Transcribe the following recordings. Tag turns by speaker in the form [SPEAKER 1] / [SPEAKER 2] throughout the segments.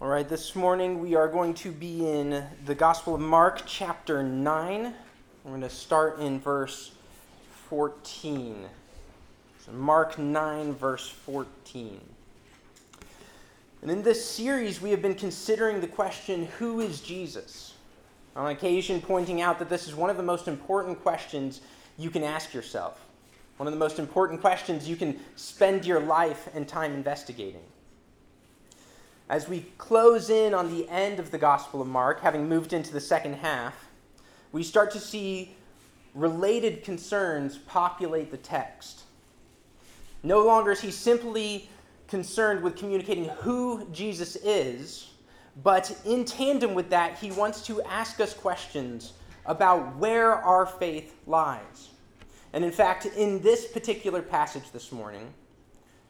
[SPEAKER 1] All right, this morning we are going to be in the Gospel of Mark, chapter 9. We're going to start in verse 14. So, Mark 9, verse 14. And in this series, we have been considering the question who is Jesus? On occasion, pointing out that this is one of the most important questions you can ask yourself, one of the most important questions you can spend your life and time investigating as we close in on the end of the Gospel of Mark, having moved into the second half, we start to see related concerns populate the text. No longer is he simply concerned with communicating who Jesus is, but in tandem with that, he wants to ask us questions about where our faith lies. And in fact, in this particular passage this morning,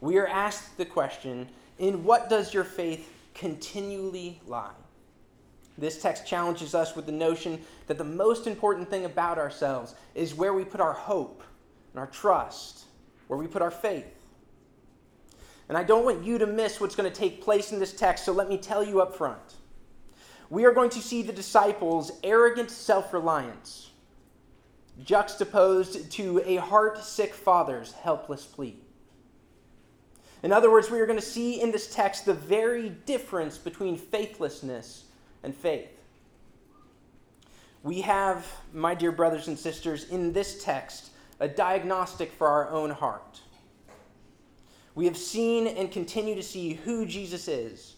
[SPEAKER 1] we are asked the question in what does your faith continually lie? This text challenges us with the notion that the most important thing about ourselves is where we put our hope and our trust, where we put our faith. And I don't want you to miss what's going to take place in this text, so let me tell you up front. We are going to see the disciples' arrogant self reliance juxtaposed to a heart sick father's helpless plea. In other words, we are going to see in this text the very difference between faithlessness and faith. We have, my dear brothers and sisters, in this text, a diagnostic for our own heart. We have seen and continue to see who Jesus is,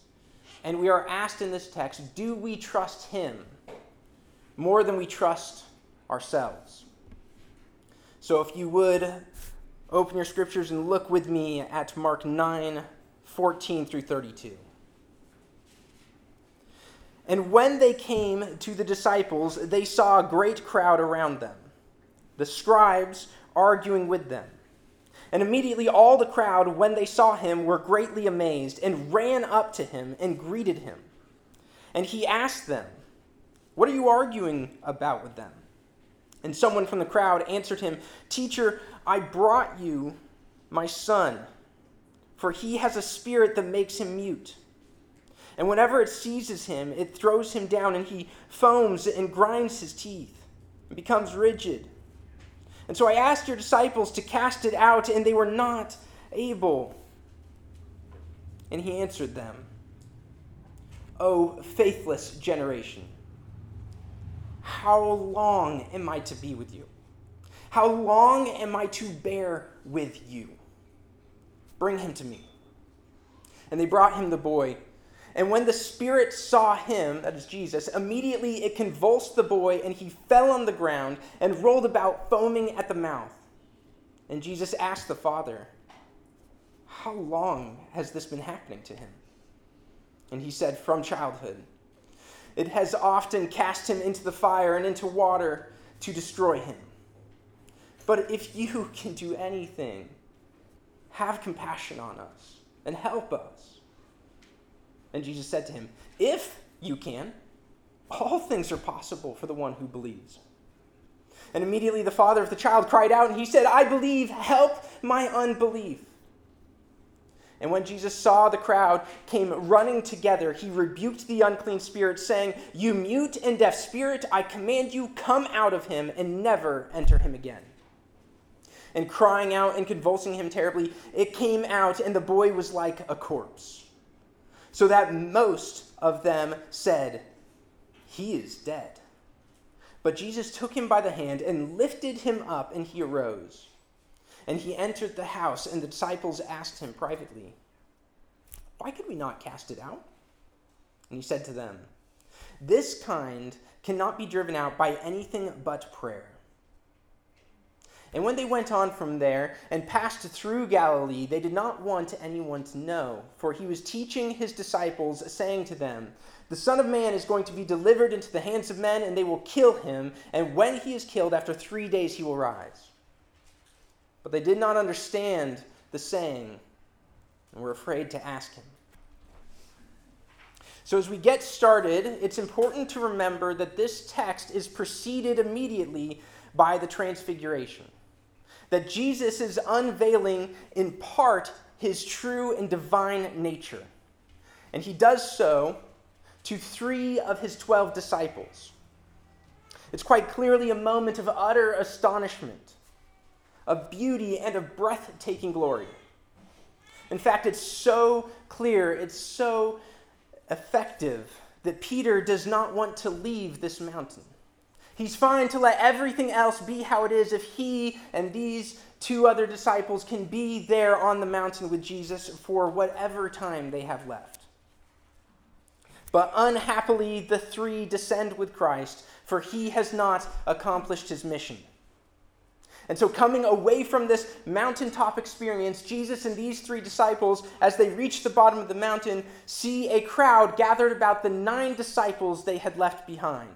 [SPEAKER 1] and we are asked in this text do we trust him more than we trust ourselves? So, if you would open your scriptures and look with me at Mark 9 14 through 32. And when they came to the disciples, they saw a great crowd around them, the scribes arguing with them. And immediately all the crowd, when they saw him, were greatly amazed and ran up to him and greeted him. And he asked them, What are you arguing about with them? And someone from the crowd answered him, Teacher, I brought you my son, for he has a spirit that makes him mute. And whenever it seizes him, it throws him down, and he foams and grinds his teeth and becomes rigid. And so I asked your disciples to cast it out, and they were not able. And he answered them, O faithless generation, how long am I to be with you? How long am I to bear with you? Bring him to me. And they brought him the boy. And when the Spirit saw him, that is Jesus, immediately it convulsed the boy, and he fell on the ground and rolled about, foaming at the mouth. And Jesus asked the father, How long has this been happening to him? And he said, From childhood. It has often cast him into the fire and into water to destroy him. But if you can do anything, have compassion on us and help us. And Jesus said to him, If you can, all things are possible for the one who believes. And immediately the father of the child cried out and he said, I believe, help my unbelief. And when Jesus saw the crowd came running together, he rebuked the unclean spirit, saying, You mute and deaf spirit, I command you, come out of him and never enter him again and crying out and convulsing him terribly, it came out, and the boy was like a corpse. So that most of them said, He is dead. But Jesus took him by the hand and lifted him up, and he arose. And he entered the house, and the disciples asked him privately, Why could we not cast it out? And he said to them, This kind cannot be driven out by anything but prayer. And when they went on from there and passed through Galilee, they did not want anyone to know, for he was teaching his disciples, saying to them, The Son of Man is going to be delivered into the hands of men, and they will kill him, and when he is killed, after three days he will rise. But they did not understand the saying, and were afraid to ask him. So, as we get started, it's important to remember that this text is preceded immediately by the Transfiguration that Jesus is unveiling in part his true and divine nature. And he does so to three of his 12 disciples. It's quite clearly a moment of utter astonishment, of beauty, and of breathtaking glory. In fact, it's so clear, it's so effective that Peter does not want to leave this mountain. He's fine to let everything else be how it is if he and these two other disciples can be there on the mountain with Jesus for whatever time they have left. But unhappily, the three descend with Christ, for he has not accomplished his mission. And so, coming away from this mountaintop experience, Jesus and these three disciples, as they reach the bottom of the mountain, see a crowd gathered about the nine disciples they had left behind.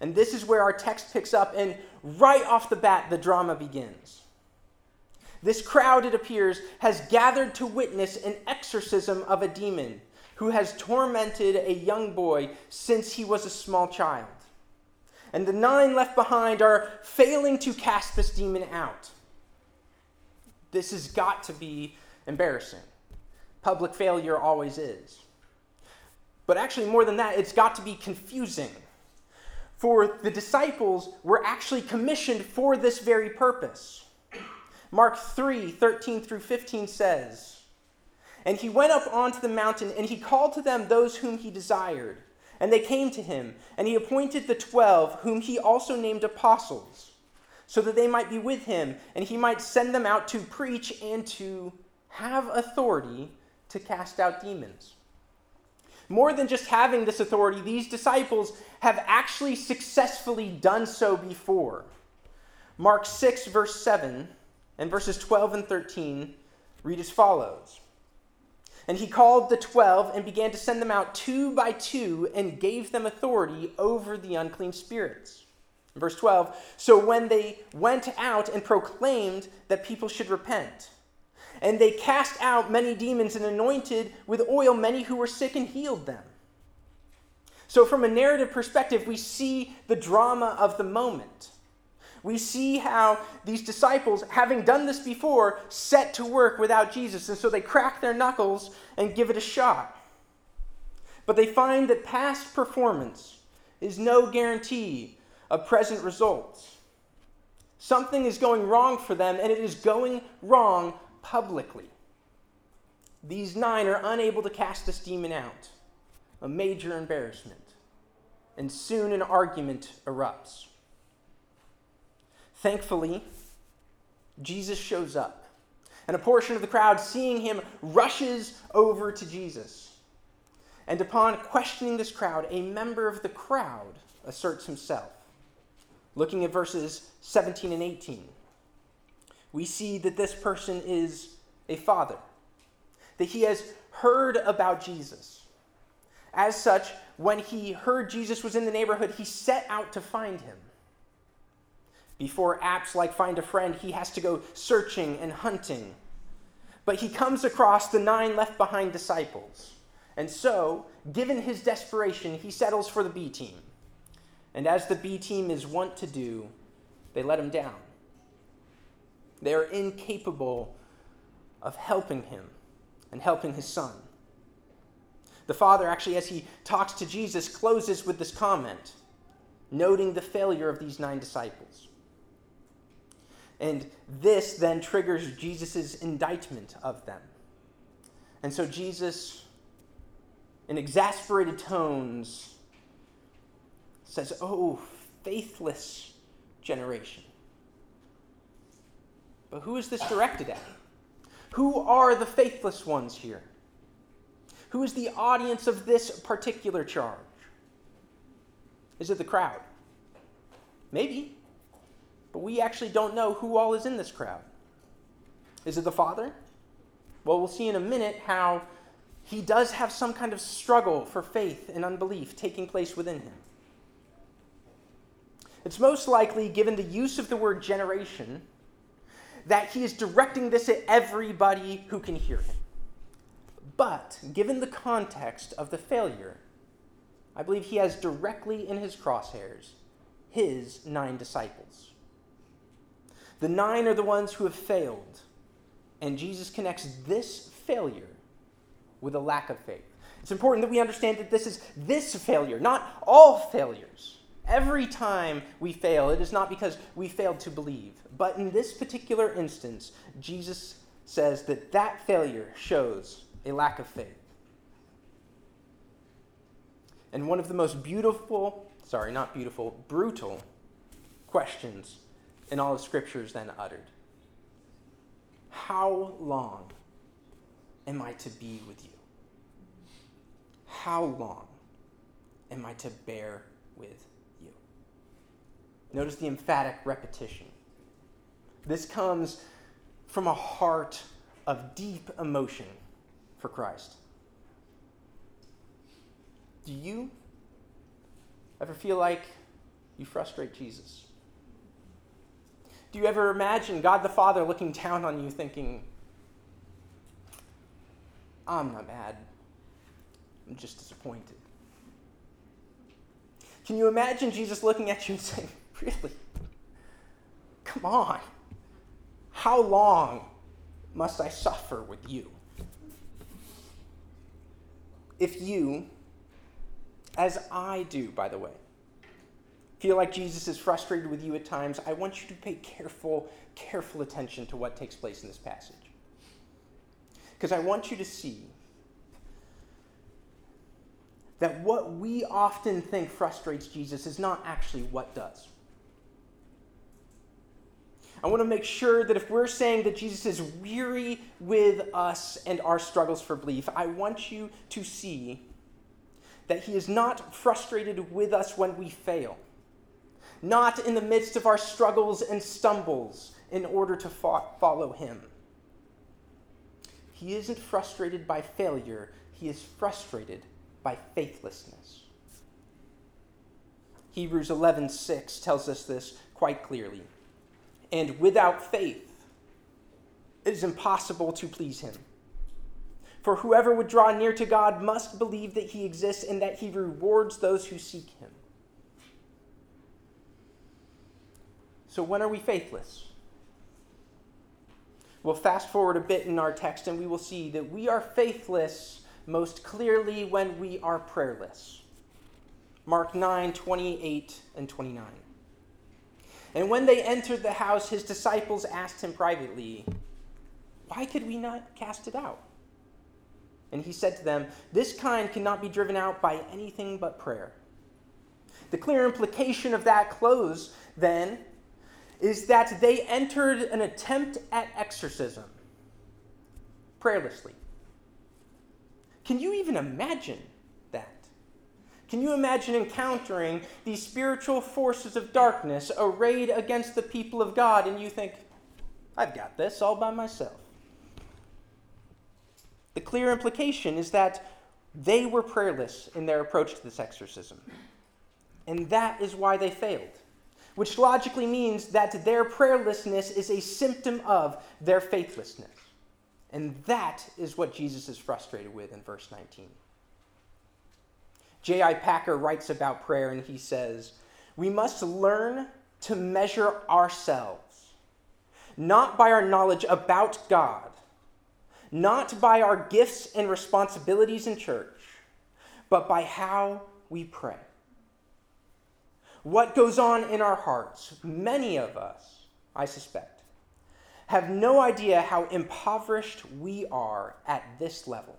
[SPEAKER 1] And this is where our text picks up, and right off the bat, the drama begins. This crowd, it appears, has gathered to witness an exorcism of a demon who has tormented a young boy since he was a small child. And the nine left behind are failing to cast this demon out. This has got to be embarrassing. Public failure always is. But actually, more than that, it's got to be confusing. For the disciples were actually commissioned for this very purpose. Mark 3 13 through 15 says, and he went up onto the mountain, and he called to them those whom he desired. And they came to him, and he appointed the twelve, whom he also named apostles, so that they might be with him, and he might send them out to preach and to have authority to cast out demons. More than just having this authority, these disciples have actually successfully done so before. Mark 6, verse 7, and verses 12 and 13 read as follows. And he called the twelve and began to send them out two by two and gave them authority over the unclean spirits. Verse 12 So when they went out and proclaimed that people should repent, and they cast out many demons and anointed with oil many who were sick and healed them. So, from a narrative perspective, we see the drama of the moment we see how these disciples, having done this before, set to work without Jesus. And so they crack their knuckles and give it a shot. But they find that past performance is no guarantee of present results. Something is going wrong for them, and it is going wrong publicly. These nine are unable to cast this demon out. A major embarrassment. And soon an argument erupts. Thankfully, Jesus shows up. And a portion of the crowd, seeing him, rushes over to Jesus. And upon questioning this crowd, a member of the crowd asserts himself. Looking at verses 17 and 18, we see that this person is a father, that he has heard about Jesus. As such, when he heard Jesus was in the neighborhood, he set out to find him. Before apps like Find a Friend, he has to go searching and hunting. But he comes across the nine left behind disciples. And so, given his desperation, he settles for the B team. And as the B team is wont to do, they let him down. They are incapable of helping him and helping his son. The father, actually, as he talks to Jesus, closes with this comment, noting the failure of these nine disciples. And this then triggers Jesus' indictment of them. And so Jesus, in exasperated tones, says, Oh, faithless generation. But who is this directed at? Who are the faithless ones here? Who is the audience of this particular charge? Is it the crowd? Maybe. But we actually don't know who all is in this crowd. Is it the Father? Well, we'll see in a minute how he does have some kind of struggle for faith and unbelief taking place within him. It's most likely, given the use of the word generation, that he is directing this at everybody who can hear him. But, given the context of the failure, I believe he has directly in his crosshairs his nine disciples. The nine are the ones who have failed. And Jesus connects this failure with a lack of faith. It's important that we understand that this is this failure, not all failures. Every time we fail, it is not because we failed to believe. But in this particular instance, Jesus says that that failure shows a lack of faith. And one of the most beautiful, sorry, not beautiful, brutal questions in all of Scripture is then uttered How long am I to be with you? How long am I to bear with? Notice the emphatic repetition. This comes from a heart of deep emotion for Christ. Do you ever feel like you frustrate Jesus? Do you ever imagine God the Father looking down on you thinking, I'm not mad, I'm just disappointed? Can you imagine Jesus looking at you and saying, Really? Come on. How long must I suffer with you? If you as I do, by the way. Feel like Jesus is frustrated with you at times, I want you to pay careful, careful attention to what takes place in this passage. Because I want you to see that what we often think frustrates Jesus is not actually what does. I want to make sure that if we're saying that Jesus is weary with us and our struggles for belief, I want you to see that He is not frustrated with us when we fail, not in the midst of our struggles and stumbles in order to fo- follow Him. He isn't frustrated by failure, He is frustrated by faithlessness. Hebrews 11:6 tells us this quite clearly. And without faith, it is impossible to please him. For whoever would draw near to God must believe that he exists and that he rewards those who seek him. So, when are we faithless? We'll fast forward a bit in our text and we will see that we are faithless most clearly when we are prayerless. Mark 9 28 and 29. And when they entered the house, his disciples asked him privately, Why could we not cast it out? And he said to them, This kind cannot be driven out by anything but prayer. The clear implication of that close, then, is that they entered an attempt at exorcism prayerlessly. Can you even imagine? Can you imagine encountering these spiritual forces of darkness arrayed against the people of God and you think, I've got this all by myself? The clear implication is that they were prayerless in their approach to this exorcism. And that is why they failed, which logically means that their prayerlessness is a symptom of their faithlessness. And that is what Jesus is frustrated with in verse 19. J.I. Packer writes about prayer and he says, We must learn to measure ourselves, not by our knowledge about God not by our gifts and responsibilities in church, but by how we pray. What goes on in our hearts, many of us, I suspect, have no idea how impoverished we are at this level.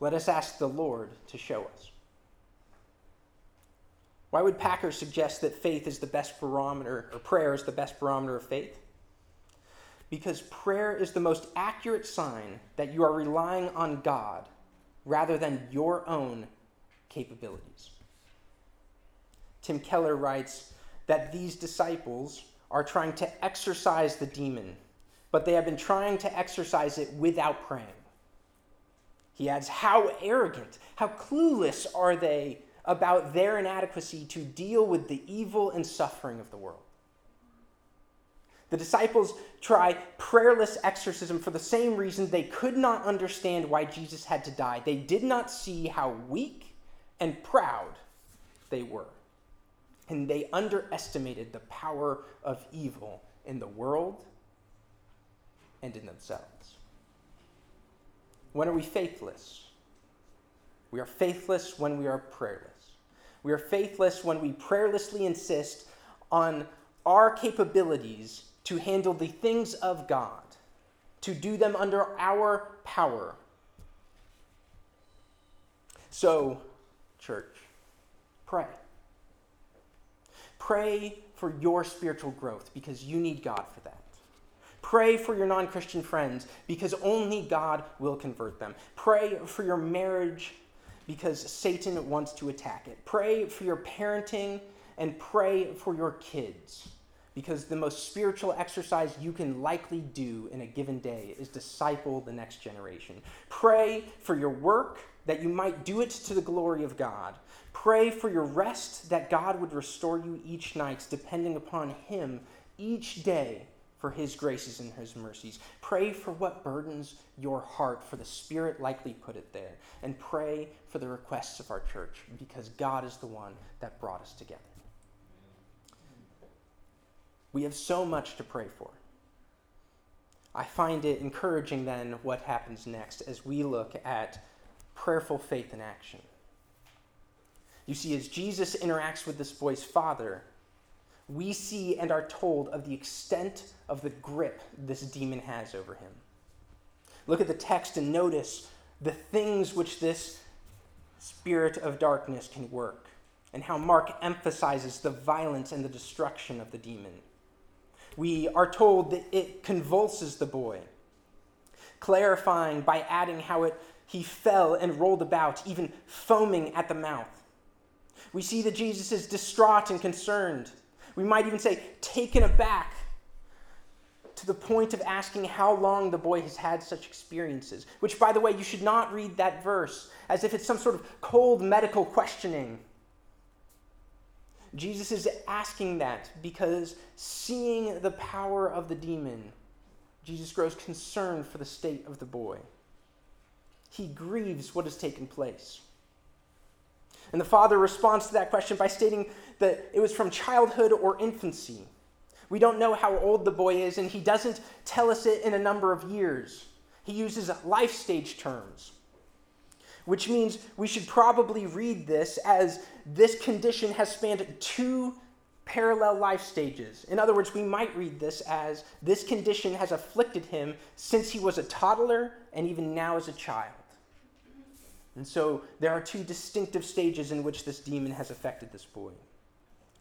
[SPEAKER 1] Let us ask the Lord to show us. Why would Packer suggest that faith is the best barometer, or prayer is the best barometer of faith? because prayer is the most accurate sign that you are relying on God rather than your own capabilities. Tim Keller writes that these disciples are trying to exorcise the demon, but they have been trying to exorcise it without praying. He adds, How arrogant, how clueless are they about their inadequacy to deal with the evil and suffering of the world? The disciples try prayerless exorcism for the same reason they could not understand why Jesus had to die. They did not see how weak and proud they were. And they underestimated the power of evil in the world and in themselves. When are we faithless? We are faithless when we are prayerless. We are faithless when we prayerlessly insist on our capabilities to handle the things of God, to do them under our power. So, church, pray. Pray for your spiritual growth because you need God for that. Pray for your non Christian friends because only God will convert them. Pray for your marriage because Satan wants to attack it. Pray for your parenting and pray for your kids because the most spiritual exercise you can likely do in a given day is disciple the next generation. Pray for your work that you might do it to the glory of God. Pray for your rest that God would restore you each night, depending upon Him each day for His graces and His mercies. Pray for what burdens your heart, for the Spirit likely put it there. And pray for the requests of our church, because God is the one that brought us together. We have so much to pray for. I find it encouraging then what happens next as we look at prayerful faith in action. You see, as Jesus interacts with this boy's father, we see and are told of the extent of the grip this demon has over him. Look at the text and notice the things which this spirit of darkness can work, and how Mark emphasizes the violence and the destruction of the demon. We are told that it convulses the boy, clarifying by adding how it, he fell and rolled about, even foaming at the mouth. We see that Jesus is distraught and concerned we might even say taken aback to the point of asking how long the boy has had such experiences. Which, by the way, you should not read that verse as if it's some sort of cold medical questioning. Jesus is asking that because seeing the power of the demon, Jesus grows concerned for the state of the boy. He grieves what has taken place. And the father responds to that question by stating that it was from childhood or infancy. We don't know how old the boy is, and he doesn't tell us it in a number of years. He uses life stage terms, which means we should probably read this as this condition has spanned two parallel life stages. In other words, we might read this as this condition has afflicted him since he was a toddler and even now as a child. And so there are two distinctive stages in which this demon has affected this boy.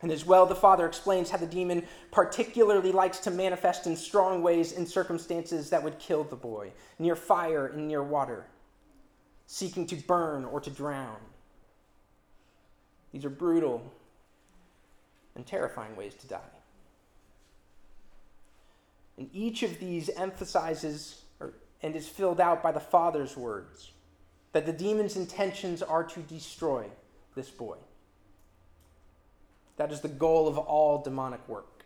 [SPEAKER 1] And as well, the father explains how the demon particularly likes to manifest in strong ways in circumstances that would kill the boy, near fire and near water, seeking to burn or to drown. These are brutal and terrifying ways to die. And each of these emphasizes or, and is filled out by the father's words that the demon's intentions are to destroy this boy. That is the goal of all demonic work.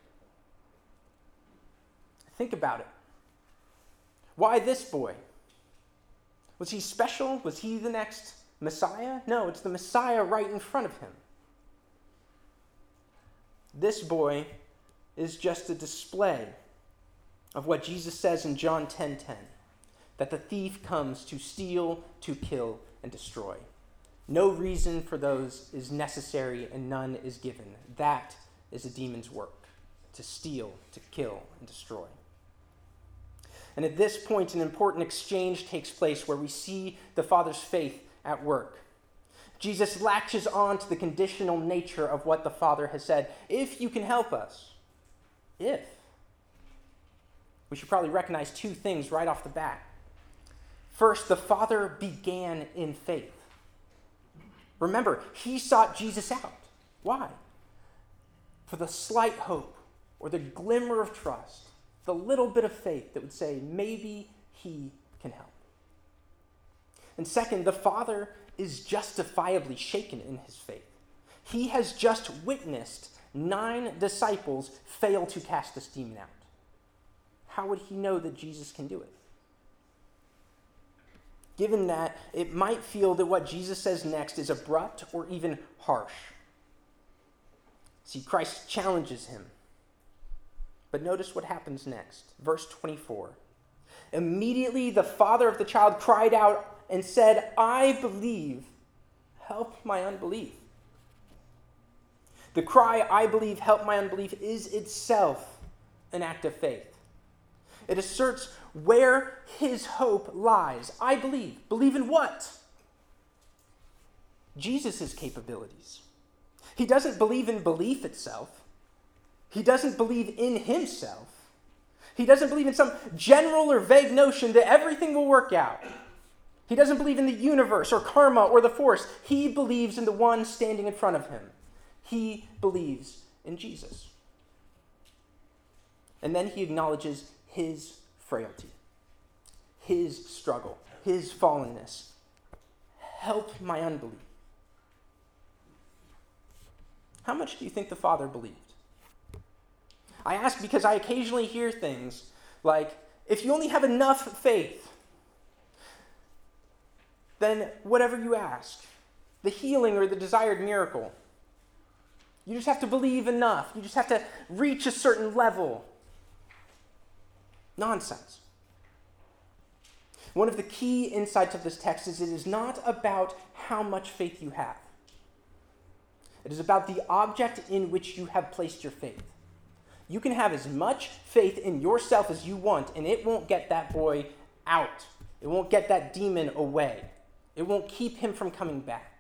[SPEAKER 1] Think about it. Why this boy? Was he special? Was he the next Messiah? No, it's the Messiah right in front of him. This boy is just a display of what Jesus says in John 10:10, 10, 10, that the thief comes to steal, to kill, and destroy. No reason for those is necessary and none is given. That is a demon's work to steal, to kill, and destroy. And at this point, an important exchange takes place where we see the Father's faith at work. Jesus latches on to the conditional nature of what the Father has said. If you can help us, if. We should probably recognize two things right off the bat. First, the Father began in faith. Remember, he sought Jesus out. Why? For the slight hope or the glimmer of trust, the little bit of faith that would say, maybe he can help. And second, the Father is justifiably shaken in his faith. He has just witnessed nine disciples fail to cast this demon out. How would he know that Jesus can do it? Given that it might feel that what Jesus says next is abrupt or even harsh. See, Christ challenges him. But notice what happens next. Verse 24. Immediately, the father of the child cried out and said, I believe. Help my unbelief. The cry, I believe, help my unbelief, is itself an act of faith. It asserts where his hope lies. I believe. Believe in what? Jesus' capabilities. He doesn't believe in belief itself, he doesn't believe in himself. He doesn't believe in some general or vague notion that everything will work out. He doesn't believe in the universe or karma or the force. He believes in the one standing in front of him. He believes in Jesus. And then he acknowledges his frailty, his struggle, his fallenness. Help my unbelief. How much do you think the Father believed? I ask because I occasionally hear things like, if you only have enough faith, then whatever you ask, the healing or the desired miracle, you just have to believe enough. You just have to reach a certain level. Nonsense. One of the key insights of this text is it is not about how much faith you have. It is about the object in which you have placed your faith. You can have as much faith in yourself as you want, and it won't get that boy out. It won't get that demon away. It won't keep him from coming back.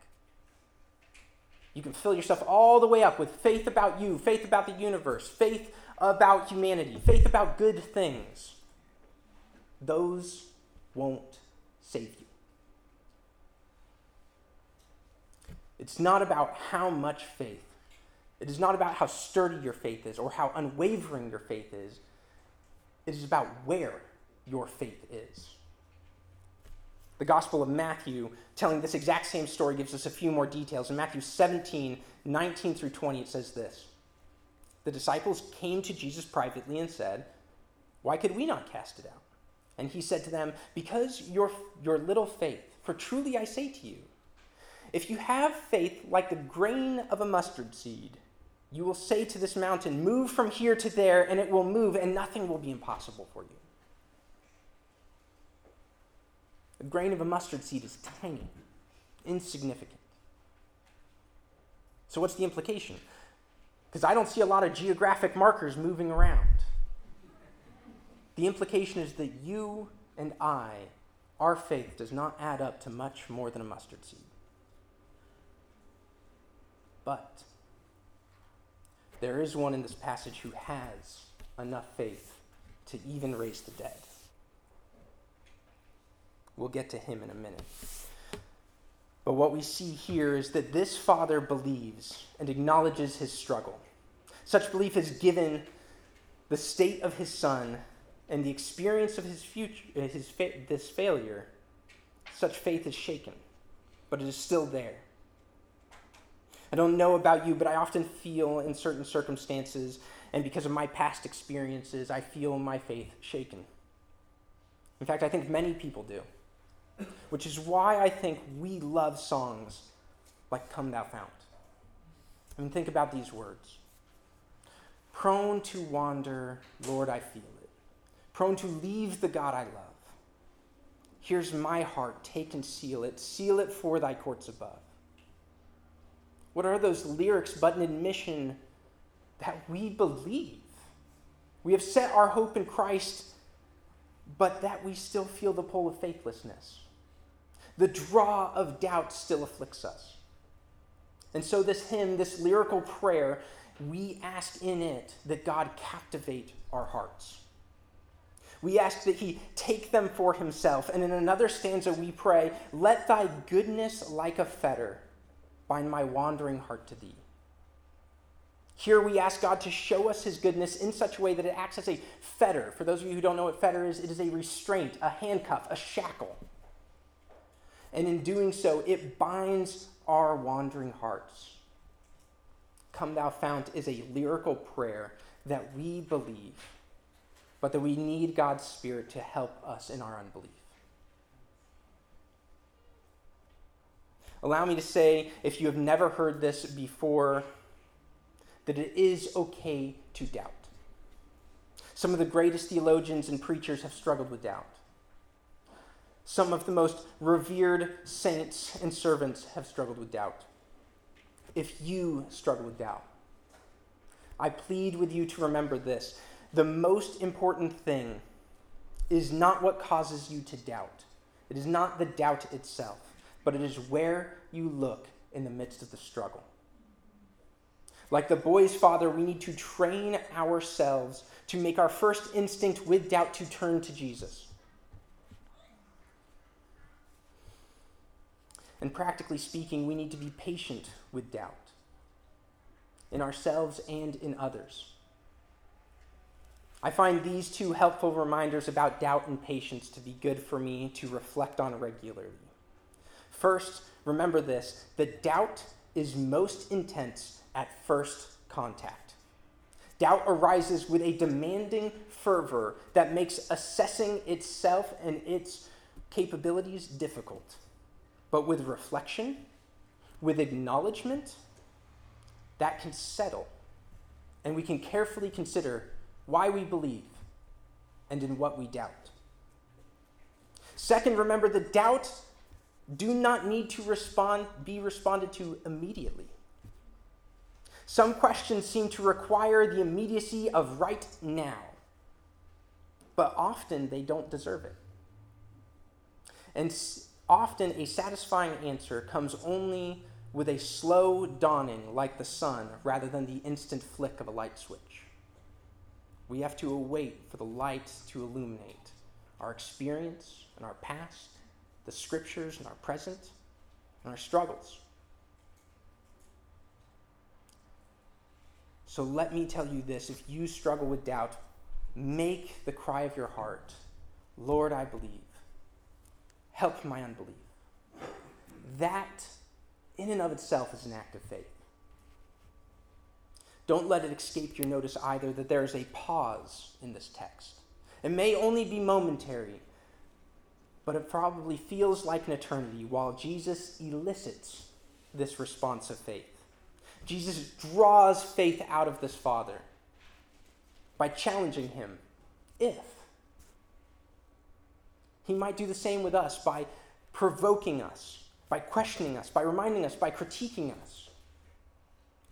[SPEAKER 1] You can fill yourself all the way up with faith about you, faith about the universe, faith about humanity, faith about good things. Those won't save you. It's not about how much faith it is not about how sturdy your faith is or how unwavering your faith is. It is about where your faith is. The Gospel of Matthew, telling this exact same story, gives us a few more details. In Matthew 17, 19 through 20, it says this The disciples came to Jesus privately and said, Why could we not cast it out? And he said to them, Because your, your little faith, for truly I say to you, if you have faith like the grain of a mustard seed, you will say to this mountain, Move from here to there, and it will move, and nothing will be impossible for you. A grain of a mustard seed is tiny, insignificant. So, what's the implication? Because I don't see a lot of geographic markers moving around. The implication is that you and I, our faith, does not add up to much more than a mustard seed. But there is one in this passage who has enough faith to even raise the dead. We'll get to him in a minute. But what we see here is that this father believes and acknowledges his struggle. Such belief has given the state of his son and the experience of his future, his fa- this failure. Such faith is shaken, but it is still there. I don't know about you, but I often feel in certain circumstances, and because of my past experiences, I feel my faith shaken. In fact, I think many people do, which is why I think we love songs like Come Thou Fount. I mean, think about these words Prone to wander, Lord, I feel it. Prone to leave the God I love. Here's my heart, take and seal it, seal it for thy courts above. What are those lyrics but an admission that we believe? We have set our hope in Christ, but that we still feel the pull of faithlessness. The draw of doubt still afflicts us. And so, this hymn, this lyrical prayer, we ask in it that God captivate our hearts. We ask that He take them for Himself. And in another stanza, we pray, Let Thy goodness like a fetter bind my wandering heart to thee. Here we ask God to show us his goodness in such a way that it acts as a fetter. For those of you who don't know what fetter is, it is a restraint, a handcuff, a shackle. And in doing so, it binds our wandering hearts. Come Thou Fount is a lyrical prayer that we believe, but that we need God's Spirit to help us in our unbelief. Allow me to say, if you have never heard this before, that it is okay to doubt. Some of the greatest theologians and preachers have struggled with doubt. Some of the most revered saints and servants have struggled with doubt. If you struggle with doubt, I plead with you to remember this. The most important thing is not what causes you to doubt. It is not the doubt itself, but it is where you look in the midst of the struggle. Like the boy's father, we need to train ourselves to make our first instinct with doubt to turn to Jesus. And practically speaking, we need to be patient with doubt in ourselves and in others. I find these two helpful reminders about doubt and patience to be good for me to reflect on regularly. First, remember this that doubt is most intense at first contact. Doubt arises with a demanding fervor that makes assessing itself and its capabilities difficult. But with reflection, with acknowledgement, that can settle. And we can carefully consider why we believe and in what we doubt. Second, remember the doubt do not need to respond be responded to immediately. Some questions seem to require the immediacy of right now, but often they don't deserve it. And often a satisfying answer comes only with a slow dawning like the sun rather than the instant flick of a light switch. We have to await for the light to illuminate our experience and our past, the scriptures and our present, and our struggles. So let me tell you this if you struggle with doubt, make the cry of your heart Lord, I believe. Help my unbelief. That, in and of itself, is an act of faith. Don't let it escape your notice either that there is a pause in this text. It may only be momentary, but it probably feels like an eternity while Jesus elicits this response of faith. Jesus draws faith out of this father by challenging him if. He might do the same with us by provoking us, by questioning us, by reminding us, by critiquing us.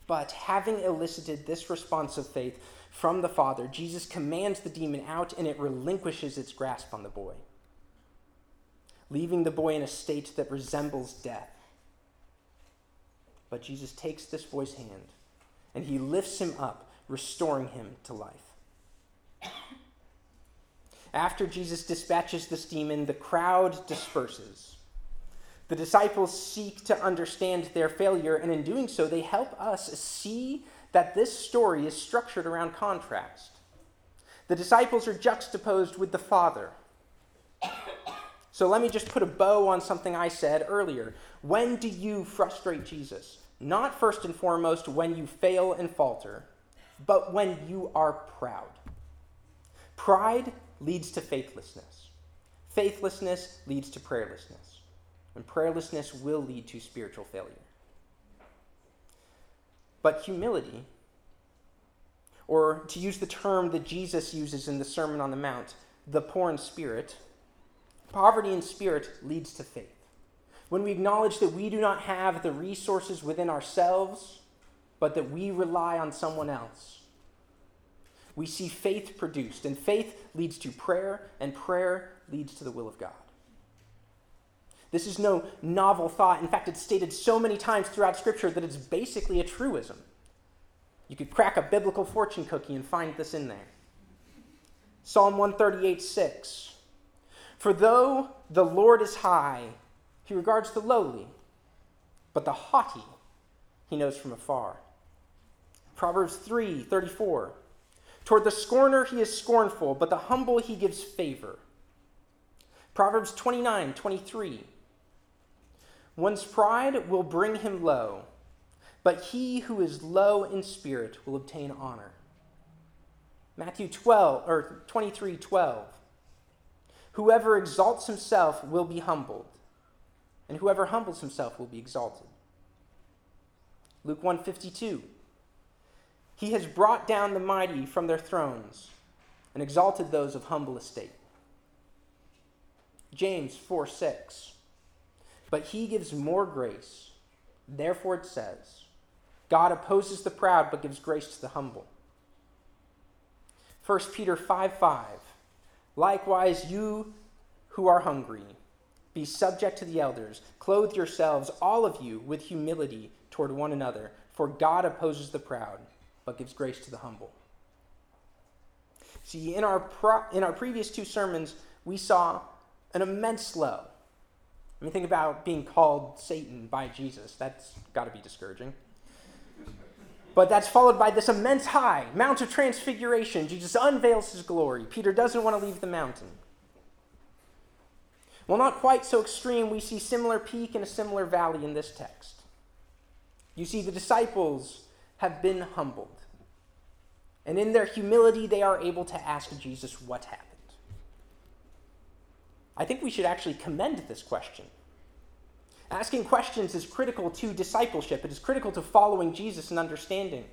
[SPEAKER 1] But having elicited this response of faith from the Father, Jesus commands the demon out and it relinquishes its grasp on the boy, leaving the boy in a state that resembles death. But Jesus takes this boy's hand and he lifts him up, restoring him to life. After Jesus dispatches this demon, the crowd disperses. The disciples seek to understand their failure, and in doing so, they help us see that this story is structured around contrast. The disciples are juxtaposed with the Father. So let me just put a bow on something I said earlier. When do you frustrate Jesus? Not first and foremost when you fail and falter, but when you are proud. Pride leads to faithlessness. Faithlessness leads to prayerlessness. And prayerlessness will lead to spiritual failure. But humility, or to use the term that Jesus uses in the Sermon on the Mount, the poor in spirit, poverty in spirit leads to faith when we acknowledge that we do not have the resources within ourselves, but that we rely on someone else. We see faith produced, and faith leads to prayer, and prayer leads to the will of God. This is no novel thought. In fact, it's stated so many times throughout Scripture that it's basically a truism. You could crack a biblical fortune cookie and find this in there. Psalm 138 6. For though the Lord is high, he regards the lowly, but the haughty he knows from afar. Proverbs 3 34. Toward the scorner he is scornful, but the humble he gives favor. Proverbs 29 23. One's pride will bring him low, but he who is low in spirit will obtain honor. Matthew 12 or 23 12. Whoever exalts himself will be humbled and whoever humbles himself will be exalted. Luke 152. He has brought down the mighty from their thrones and exalted those of humble estate. James 4 6. But he gives more grace. Therefore it says, God opposes the proud but gives grace to the humble. 1 Peter 5 5. Likewise, you who are hungry, be subject to the elders. Clothe yourselves, all of you, with humility toward one another, for God opposes the proud but gives grace to the humble. See, in our, pro- in our previous two sermons, we saw an immense low. I mean, think about being called Satan by Jesus. That's got to be discouraging. But that's followed by this immense high, Mount of Transfiguration. Jesus unveils his glory. Peter doesn't want to leave the mountain. Well, not quite so extreme, we see similar peak and a similar valley in this text. You see, the disciples have been humbled. And in their humility, they are able to ask Jesus what happened. I think we should actually commend this question. Asking questions is critical to discipleship, it is critical to following Jesus and understanding.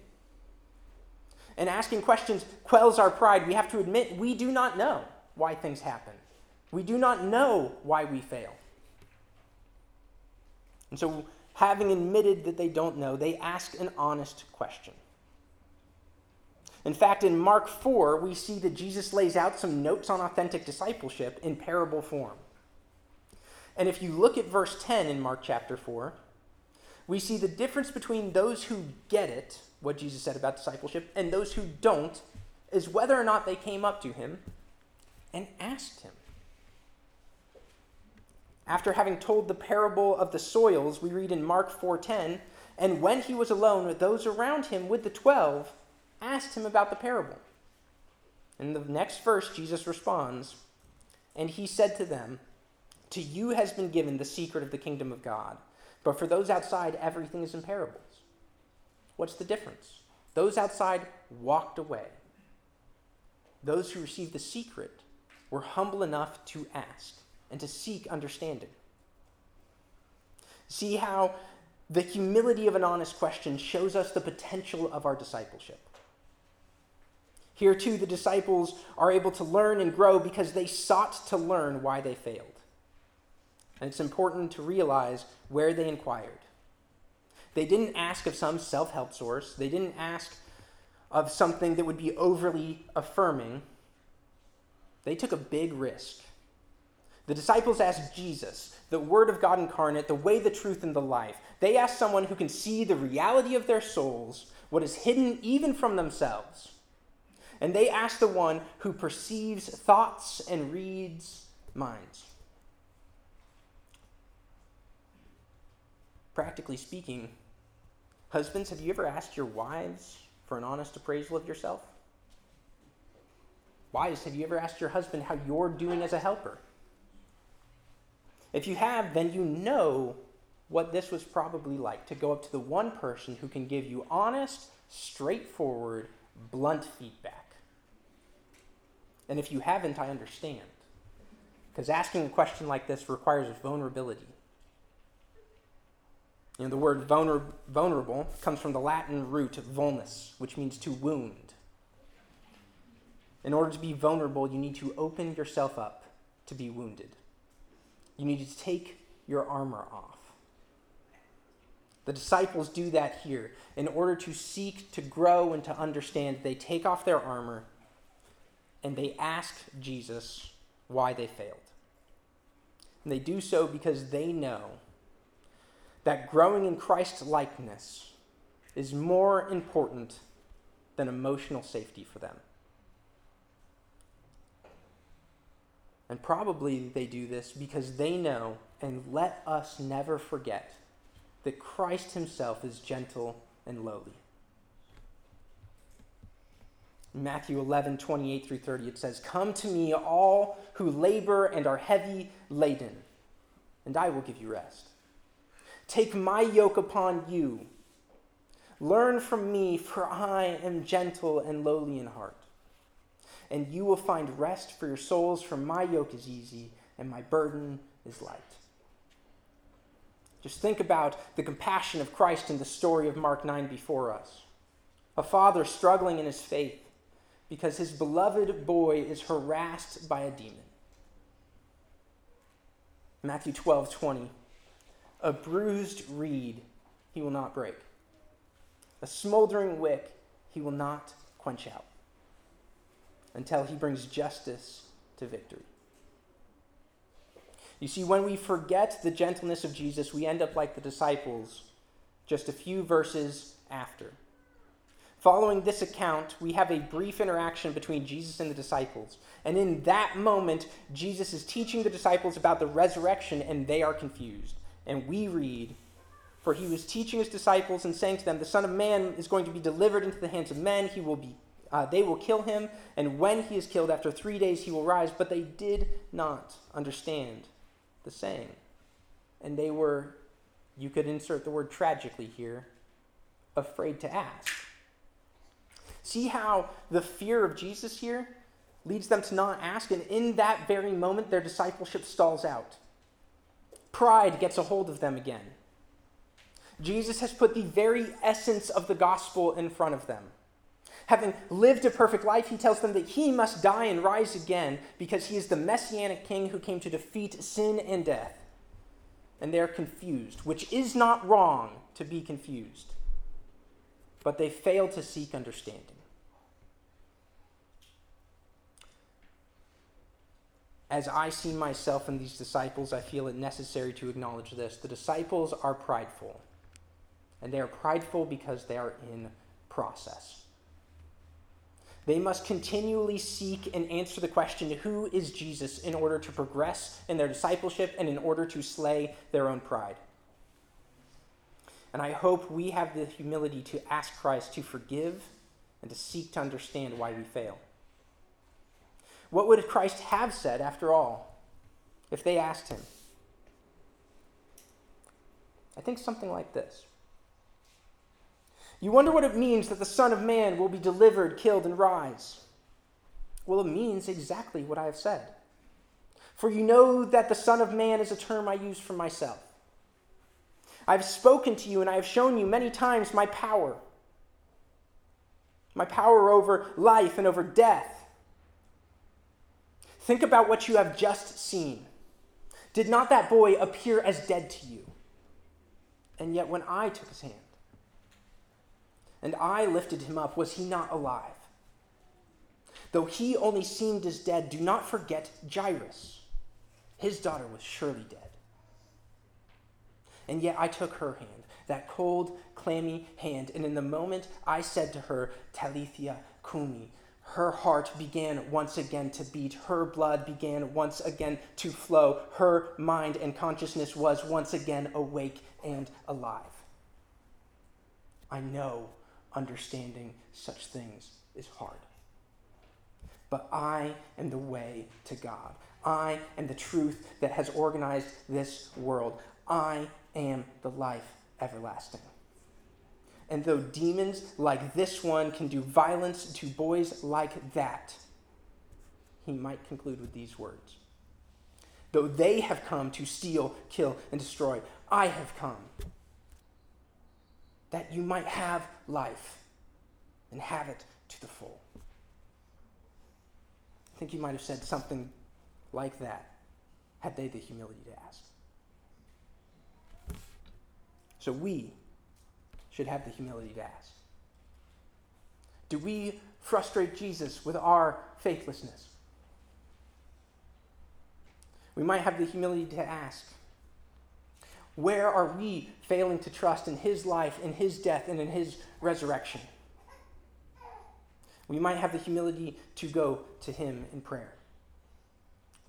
[SPEAKER 1] And asking questions quells our pride. We have to admit we do not know why things happen, we do not know why we fail. And so, having admitted that they don't know, they ask an honest question. In fact, in Mark 4, we see that Jesus lays out some notes on authentic discipleship in parable form. And if you look at verse 10 in Mark chapter 4, we see the difference between those who get it, what Jesus said about discipleship, and those who don't, is whether or not they came up to him and asked him. After having told the parable of the soils, we read in Mark 4:10, and when he was alone with those around him with the 12, asked him about the parable. In the next verse, Jesus responds, And he said to them, To you has been given the secret of the kingdom of God, but for those outside, everything is in parables. What's the difference? Those outside walked away. Those who received the secret were humble enough to ask and to seek understanding. See how the humility of an honest question shows us the potential of our discipleship. Here, too, the disciples are able to learn and grow because they sought to learn why they failed. And it's important to realize where they inquired. They didn't ask of some self help source, they didn't ask of something that would be overly affirming. They took a big risk. The disciples asked Jesus, the Word of God incarnate, the way, the truth, and the life. They asked someone who can see the reality of their souls, what is hidden even from themselves and they ask the one who perceives thoughts and reads minds. Practically speaking, husbands, have you ever asked your wives for an honest appraisal of yourself? Wives, have you ever asked your husband how you're doing as a helper? If you have, then you know what this was probably like to go up to the one person who can give you honest, straightforward, blunt feedback. And if you haven't, I understand. Because asking a question like this requires vulnerability. You know, the word vulner- vulnerable comes from the Latin root vulnus, which means to wound. In order to be vulnerable, you need to open yourself up to be wounded. You need to take your armor off. The disciples do that here. In order to seek to grow and to understand, they take off their armor and they ask Jesus why they failed. And they do so because they know that growing in Christ's likeness is more important than emotional safety for them. And probably they do this because they know, and let us never forget, that Christ himself is gentle and lowly. Matthew 11, 28 through 30, it says, Come to me, all who labor and are heavy laden, and I will give you rest. Take my yoke upon you. Learn from me, for I am gentle and lowly in heart. And you will find rest for your souls, for my yoke is easy and my burden is light. Just think about the compassion of Christ in the story of Mark 9 before us. A father struggling in his faith because his beloved boy is harassed by a demon. Matthew 12, 20. A bruised reed he will not break, a smoldering wick he will not quench out until he brings justice to victory. You see, when we forget the gentleness of Jesus, we end up like the disciples just a few verses after. Following this account, we have a brief interaction between Jesus and the disciples. And in that moment, Jesus is teaching the disciples about the resurrection, and they are confused. And we read, For he was teaching his disciples and saying to them, The Son of Man is going to be delivered into the hands of men. He will be, uh, they will kill him, and when he is killed, after three days he will rise. But they did not understand the saying. And they were, you could insert the word tragically here, afraid to ask. See how the fear of Jesus here leads them to not ask, and in that very moment, their discipleship stalls out. Pride gets a hold of them again. Jesus has put the very essence of the gospel in front of them. Having lived a perfect life, he tells them that he must die and rise again because he is the messianic king who came to defeat sin and death. And they're confused, which is not wrong to be confused. But they fail to seek understanding. As I see myself in these disciples, I feel it necessary to acknowledge this. The disciples are prideful, and they are prideful because they are in process. They must continually seek and answer the question who is Jesus in order to progress in their discipleship and in order to slay their own pride. And I hope we have the humility to ask Christ to forgive and to seek to understand why we fail. What would Christ have said, after all, if they asked him? I think something like this. You wonder what it means that the Son of Man will be delivered, killed, and rise. Well, it means exactly what I have said. For you know that the Son of Man is a term I use for myself. I have spoken to you and I have shown you many times my power. My power over life and over death. Think about what you have just seen. Did not that boy appear as dead to you? And yet, when I took his hand and I lifted him up, was he not alive? Though he only seemed as dead, do not forget Jairus. His daughter was surely dead. And yet I took her hand, that cold, clammy hand, and in the moment I said to her, Talitha cumi, her heart began once again to beat. Her blood began once again to flow. Her mind and consciousness was once again awake and alive. I know understanding such things is hard. But I am the way to God. I am the truth that has organized this world. I am the life everlasting. And though demons like this one can do violence to boys like that, he might conclude with these words Though they have come to steal, kill, and destroy, I have come that you might have life and have it to the full. I think he might have said something like that had they the humility to ask. So we should have the humility to ask Do we frustrate Jesus with our faithlessness? We might have the humility to ask Where are we failing to trust in His life, in His death, and in His resurrection? We might have the humility to go to Him in prayer,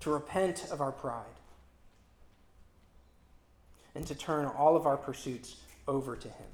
[SPEAKER 1] to repent of our pride, and to turn all of our pursuits over to Him.